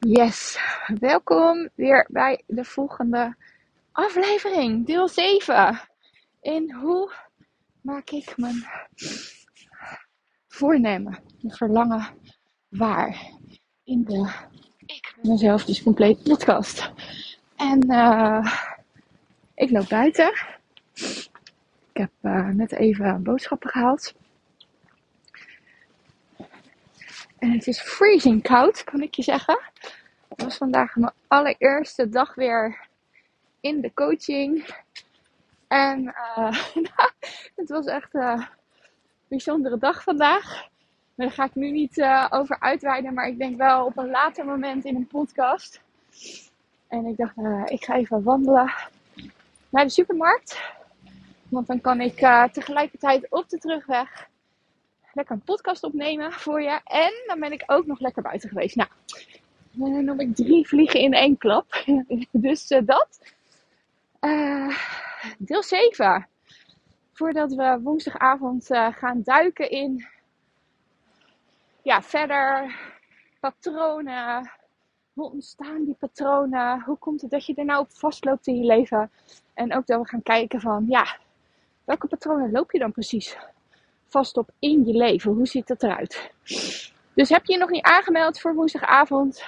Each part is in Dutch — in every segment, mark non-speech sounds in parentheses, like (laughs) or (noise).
Yes, welkom weer bij de volgende aflevering, deel 7. In hoe maak ik mijn voornemen, mijn verlangen waar in de Ik mezelf dus compleet podcast. En uh, ik loop buiten. Ik heb uh, net even boodschappen gehaald. En het is freezing koud, kan ik je zeggen. Het was vandaag mijn allereerste dag weer in de coaching. En uh, (laughs) het was echt een bijzondere dag vandaag. Daar ga ik nu niet uh, over uitweiden, maar ik denk wel op een later moment in een podcast. En ik dacht, uh, ik ga even wandelen naar de supermarkt. Want dan kan ik tegelijkertijd op de terugweg lekker een podcast opnemen voor je. En dan ben ik ook nog lekker buiten geweest. Nou, dan noem ik drie vliegen in één klap. (laughs) dus uh, dat. Uh, deel 7. Voordat we woensdagavond gaan duiken in. Ja, verder. Patronen. Hoe ontstaan die patronen? Hoe komt het dat je er nou op vastloopt in je leven? En ook dat we gaan kijken van, ja, welke patronen loop je dan precies vast op in je leven? Hoe ziet dat eruit? Dus heb je je nog niet aangemeld voor woensdagavond?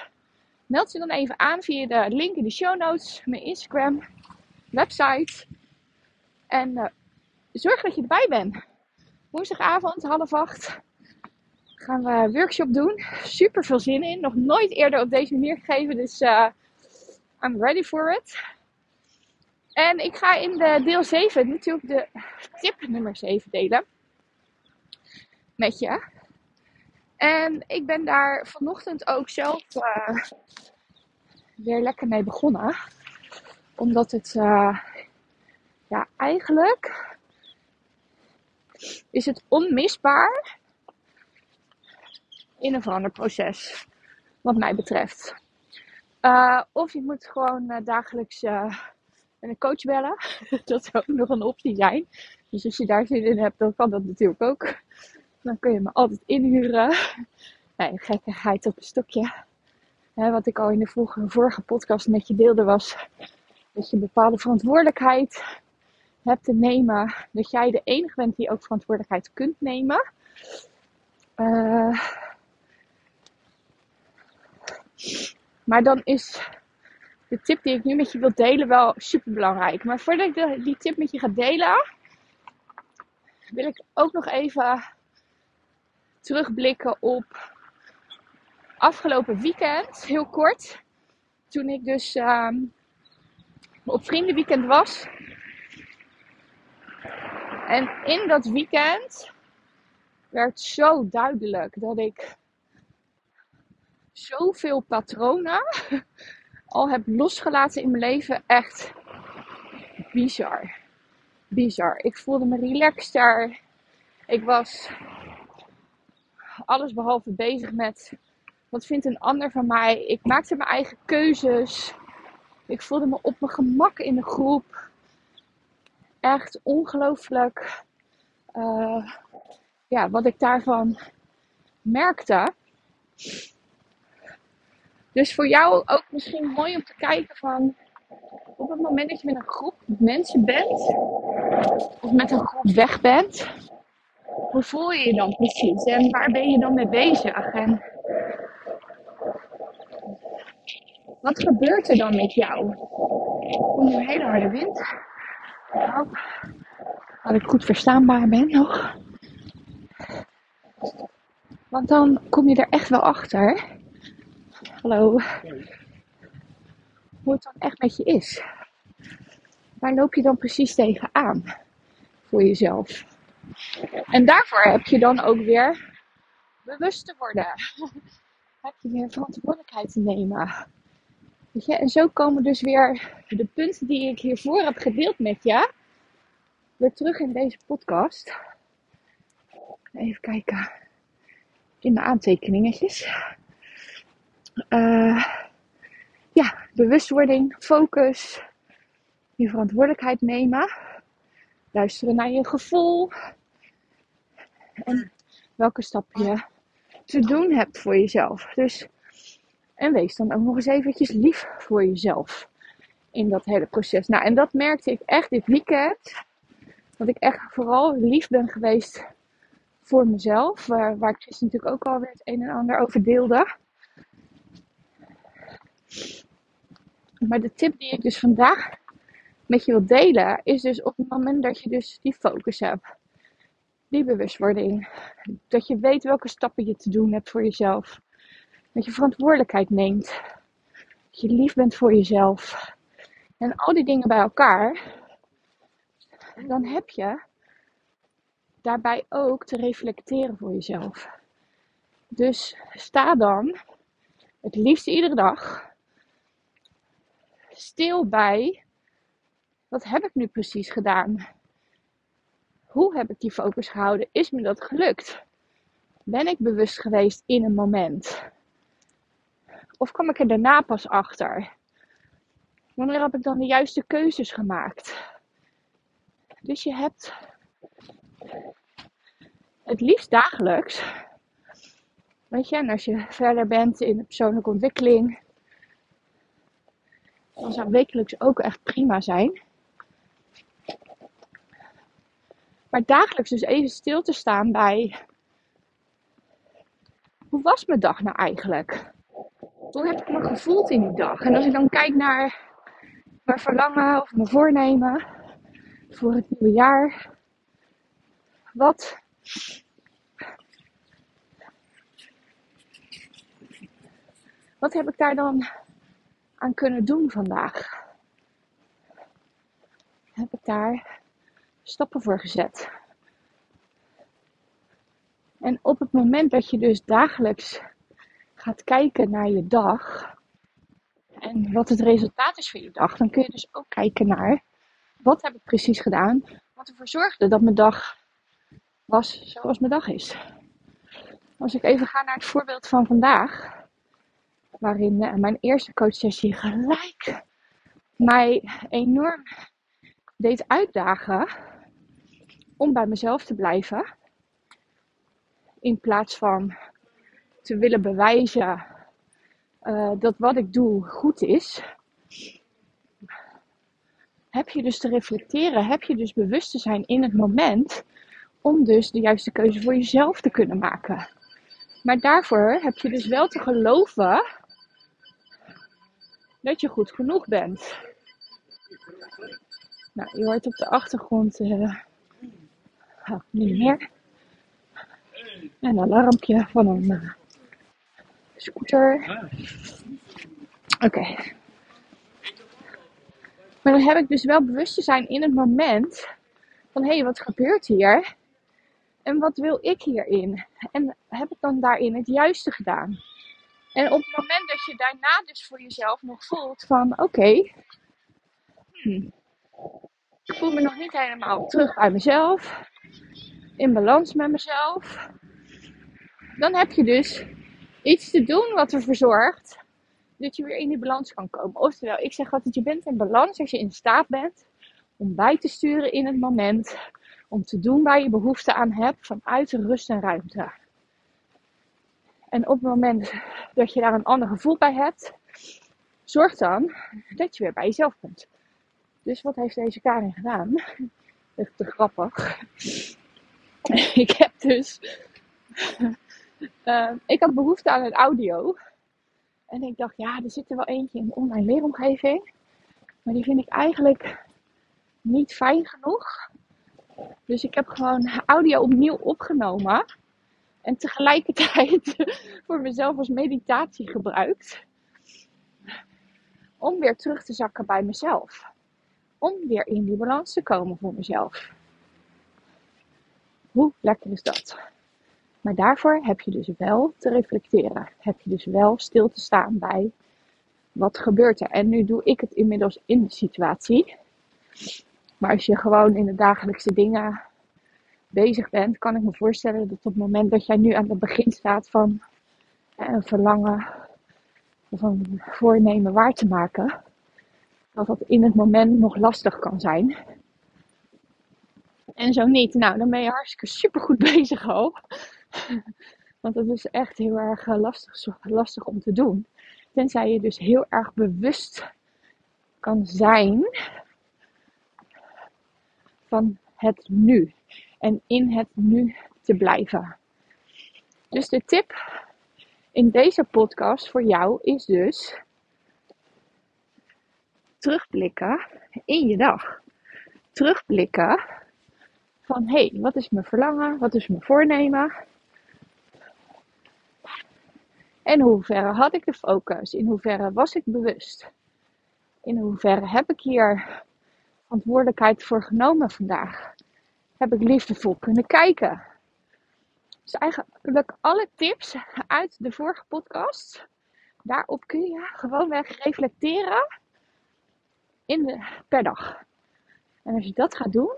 Meld je dan even aan via de link in de show notes, mijn Instagram, website. En uh, zorg dat je erbij bent. Woensdagavond, half acht, gaan we een workshop doen. Super veel zin in. Nog nooit eerder op deze manier gegeven, dus uh, I'm ready for it. En ik ga in de deel 7 natuurlijk de tip nummer 7 delen met je. En ik ben daar vanochtend ook zelf uh, weer lekker mee begonnen. Omdat het, uh, ja, eigenlijk is het onmisbaar in een veranderproces, wat mij betreft. Uh, of je moet gewoon dagelijks een coach bellen. (laughs) dat zou ook nog een optie zijn. Dus als je daar zin in hebt, dan kan dat natuurlijk ook. Dan kun je me altijd inhuren. Nee, gekkigheid op een stokje. wat ik al in de vorige, vorige podcast met je deelde was dat je een bepaalde verantwoordelijkheid hebt te nemen. Dat jij de enige bent die ook verantwoordelijkheid kunt nemen. Uh, maar dan is de tip die ik nu met je wil delen wel super belangrijk. Maar voordat ik die tip met je ga delen, wil ik ook nog even terugblikken op afgelopen weekend, heel kort. Toen ik dus um, op vriendenweekend was. En in dat weekend werd zo duidelijk dat ik zoveel patronen (laughs) al heb losgelaten in mijn leven. Echt bizar. Bizar. Ik voelde me relaxter. Ik was alles behalve bezig met wat vindt een ander van mij. Ik maakte mijn eigen keuzes. Ik voelde me op mijn gemak in de groep. Echt ongelooflijk. Uh, ja, wat ik daarvan merkte. Dus voor jou ook misschien mooi om te kijken van op het moment dat je met een groep mensen bent, of met een groep weg bent, hoe voel je je dan precies? En waar ben je dan mee bezig? En wat gebeurt er dan met jou? Kom je een hele harde wind? Nou, dat ik goed verstaanbaar ben nog. Want dan kom je er echt wel achter. Hallo. Hoe het dan echt met je is. Waar loop je dan precies tegenaan? Voor jezelf. En daarvoor heb je dan ook weer bewust te worden. (laughs) heb je weer verantwoordelijkheid te nemen. Weet je? En zo komen dus weer de punten die ik hiervoor heb gedeeld met je. Weer terug in deze podcast. Even kijken. In de aantekeningetjes. Uh, ja, bewustwording, focus. Je verantwoordelijkheid nemen. Luisteren naar je gevoel. En welke stap je te doen hebt voor jezelf. Dus En wees dan ook nog eens eventjes lief voor jezelf in dat hele proces. Nou, en dat merkte ik echt dit weekend. Dat ik echt vooral lief ben geweest voor mezelf. Waar, waar Chris natuurlijk ook alweer het een en ander over deelde. Maar de tip die ik dus vandaag met je wil delen, is dus op het moment dat je dus die focus hebt, die bewustwording, dat je weet welke stappen je te doen hebt voor jezelf, dat je verantwoordelijkheid neemt, dat je lief bent voor jezelf. En al die dingen bij elkaar, dan heb je daarbij ook te reflecteren voor jezelf. Dus sta dan het liefst iedere dag stil bij wat heb ik nu precies gedaan? Hoe heb ik die focus gehouden? Is me dat gelukt? Ben ik bewust geweest in een moment? Of kom ik er daarna pas achter? Wanneer heb ik dan de juiste keuzes gemaakt? Dus je hebt het liefst dagelijks. Weet je, en als je verder bent in de persoonlijke ontwikkeling, dan zou wekelijks ook echt prima zijn. Maar dagelijks dus even stil te staan bij. Hoe was mijn dag nou eigenlijk? Hoe heb ik me gevoeld in die dag? En als ik dan kijk naar mijn verlangen of mijn voornemen voor het nieuwe jaar. Wat wat heb ik daar dan aan kunnen doen vandaag? Heb ik daar stappen voor gezet? En op het moment dat je dus dagelijks gaat kijken naar je dag en wat het resultaat is van je dag, dan kun je dus ook kijken naar wat heb ik precies gedaan, wat ervoor zorgde dat mijn dag was zoals mijn dag is. Als ik even ga naar het voorbeeld van vandaag, waarin uh, mijn eerste coachsessie gelijk mij enorm deed uitdagen om bij mezelf te blijven. In plaats van te willen bewijzen uh, dat wat ik doe goed is. Heb je dus te reflecteren, heb je dus bewust te zijn in het moment om dus de juiste keuze voor jezelf te kunnen maken. Maar daarvoor heb je dus wel te geloven dat je goed genoeg bent. Nou, je hoort op de achtergrond uh, niet meer. Een alarmpje van een uh, scooter. Oké. Maar dan heb ik dus wel bewust te zijn in het moment van hé, hey, wat gebeurt hier? En wat wil ik hierin? En heb ik dan daarin het juiste gedaan? En op het moment dat je daarna dus voor jezelf nog voelt van oké, hmm, ik voel me nog niet helemaal terug bij mezelf, in balans met mezelf, dan heb je dus iets te doen wat ervoor zorgt dat je weer in die balans kan komen. Oftewel, ik zeg altijd, je bent in balans als je in staat bent om bij te sturen in het moment, om te doen waar je behoefte aan hebt vanuit rust en ruimte. En op het moment dat je daar een ander gevoel bij hebt, zorg dan dat je weer bij jezelf bent. Dus wat heeft deze Karin gedaan? (laughs) Echt te grappig. (laughs) ik heb dus. Uh, (laughs) ik had behoefte aan een audio. En ik dacht, ja, er zit er wel eentje in de online leeromgeving. Maar die vind ik eigenlijk niet fijn genoeg. Dus ik heb gewoon audio opnieuw opgenomen. En tegelijkertijd voor mezelf als meditatie gebruikt. Om weer terug te zakken bij mezelf. Om weer in die balans te komen voor mezelf. Hoe lekker is dat? Maar daarvoor heb je dus wel te reflecteren. Heb je dus wel stil te staan bij wat gebeurt er. En nu doe ik het inmiddels in de situatie. Maar als je gewoon in de dagelijkse dingen bezig bent, kan ik me voorstellen dat op het moment dat jij nu aan het begin staat van een verlangen of een voornemen waar te maken, dat dat in het moment nog lastig kan zijn. En zo niet, nou dan ben je hartstikke super goed (laughs) bezig al. Want het is echt heel erg lastig, lastig om te doen. Tenzij je dus heel erg bewust kan zijn van het nu. En in het nu te blijven. Dus de tip in deze podcast voor jou is dus terugblikken in je dag. Terugblikken van hé, hey, wat is mijn verlangen? Wat is mijn voornemen? In hoeverre had ik de focus? In hoeverre was ik bewust? In hoeverre heb ik hier verantwoordelijkheid voor genomen vandaag? Heb ik liefdevol kunnen kijken? Dus eigenlijk alle tips uit de vorige podcast, daarop kun je gewoonweg reflecteren in per dag. En als je dat gaat doen,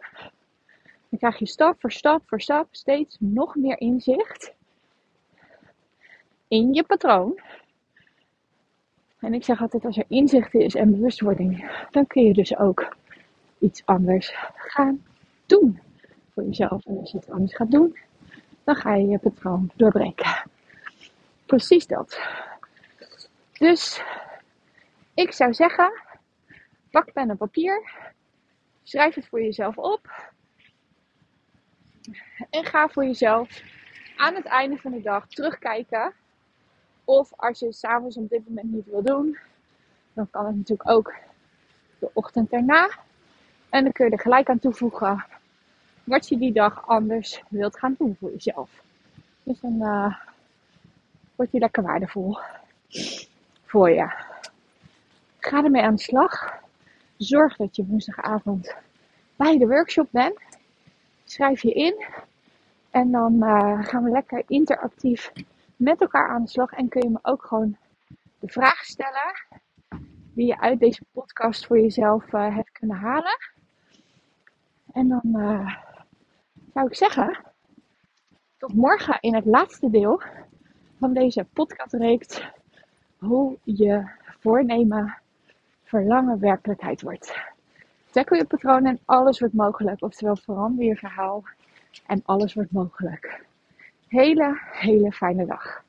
dan krijg je stap voor stap voor stap steeds nog meer inzicht in je patroon. En ik zeg altijd, als er inzicht is en bewustwording, dan kun je dus ook iets anders gaan doen voor jezelf. En als je iets anders gaat doen, dan ga je je patroon doorbreken. Precies dat. Dus ik zou zeggen, pak pen en papier, schrijf het voor jezelf op en ga voor jezelf aan het einde van de dag terugkijken. Of als je s'avonds op dit moment niet wil doen, dan kan het natuurlijk ook de ochtend erna. En dan kun je er gelijk aan toevoegen wat je die dag anders wilt gaan doen voor jezelf. Dus dan uh, wordt je lekker waardevol voor je. Ga ermee aan de slag. Zorg dat je woensdagavond bij de workshop bent. Schrijf je in. En dan uh, gaan we lekker interactief met elkaar aan de slag. En kun je me ook gewoon de vraag stellen die je uit deze podcast voor jezelf uh, hebt kunnen halen. En dan uh, zou ik zeggen, tot morgen in het laatste deel van deze podcastreeks. Hoe je voornemen verlangen werkelijkheid wordt. Tackle je patroon en alles wordt mogelijk. Oftewel verander je verhaal en alles wordt mogelijk. Hele, hele fijne dag.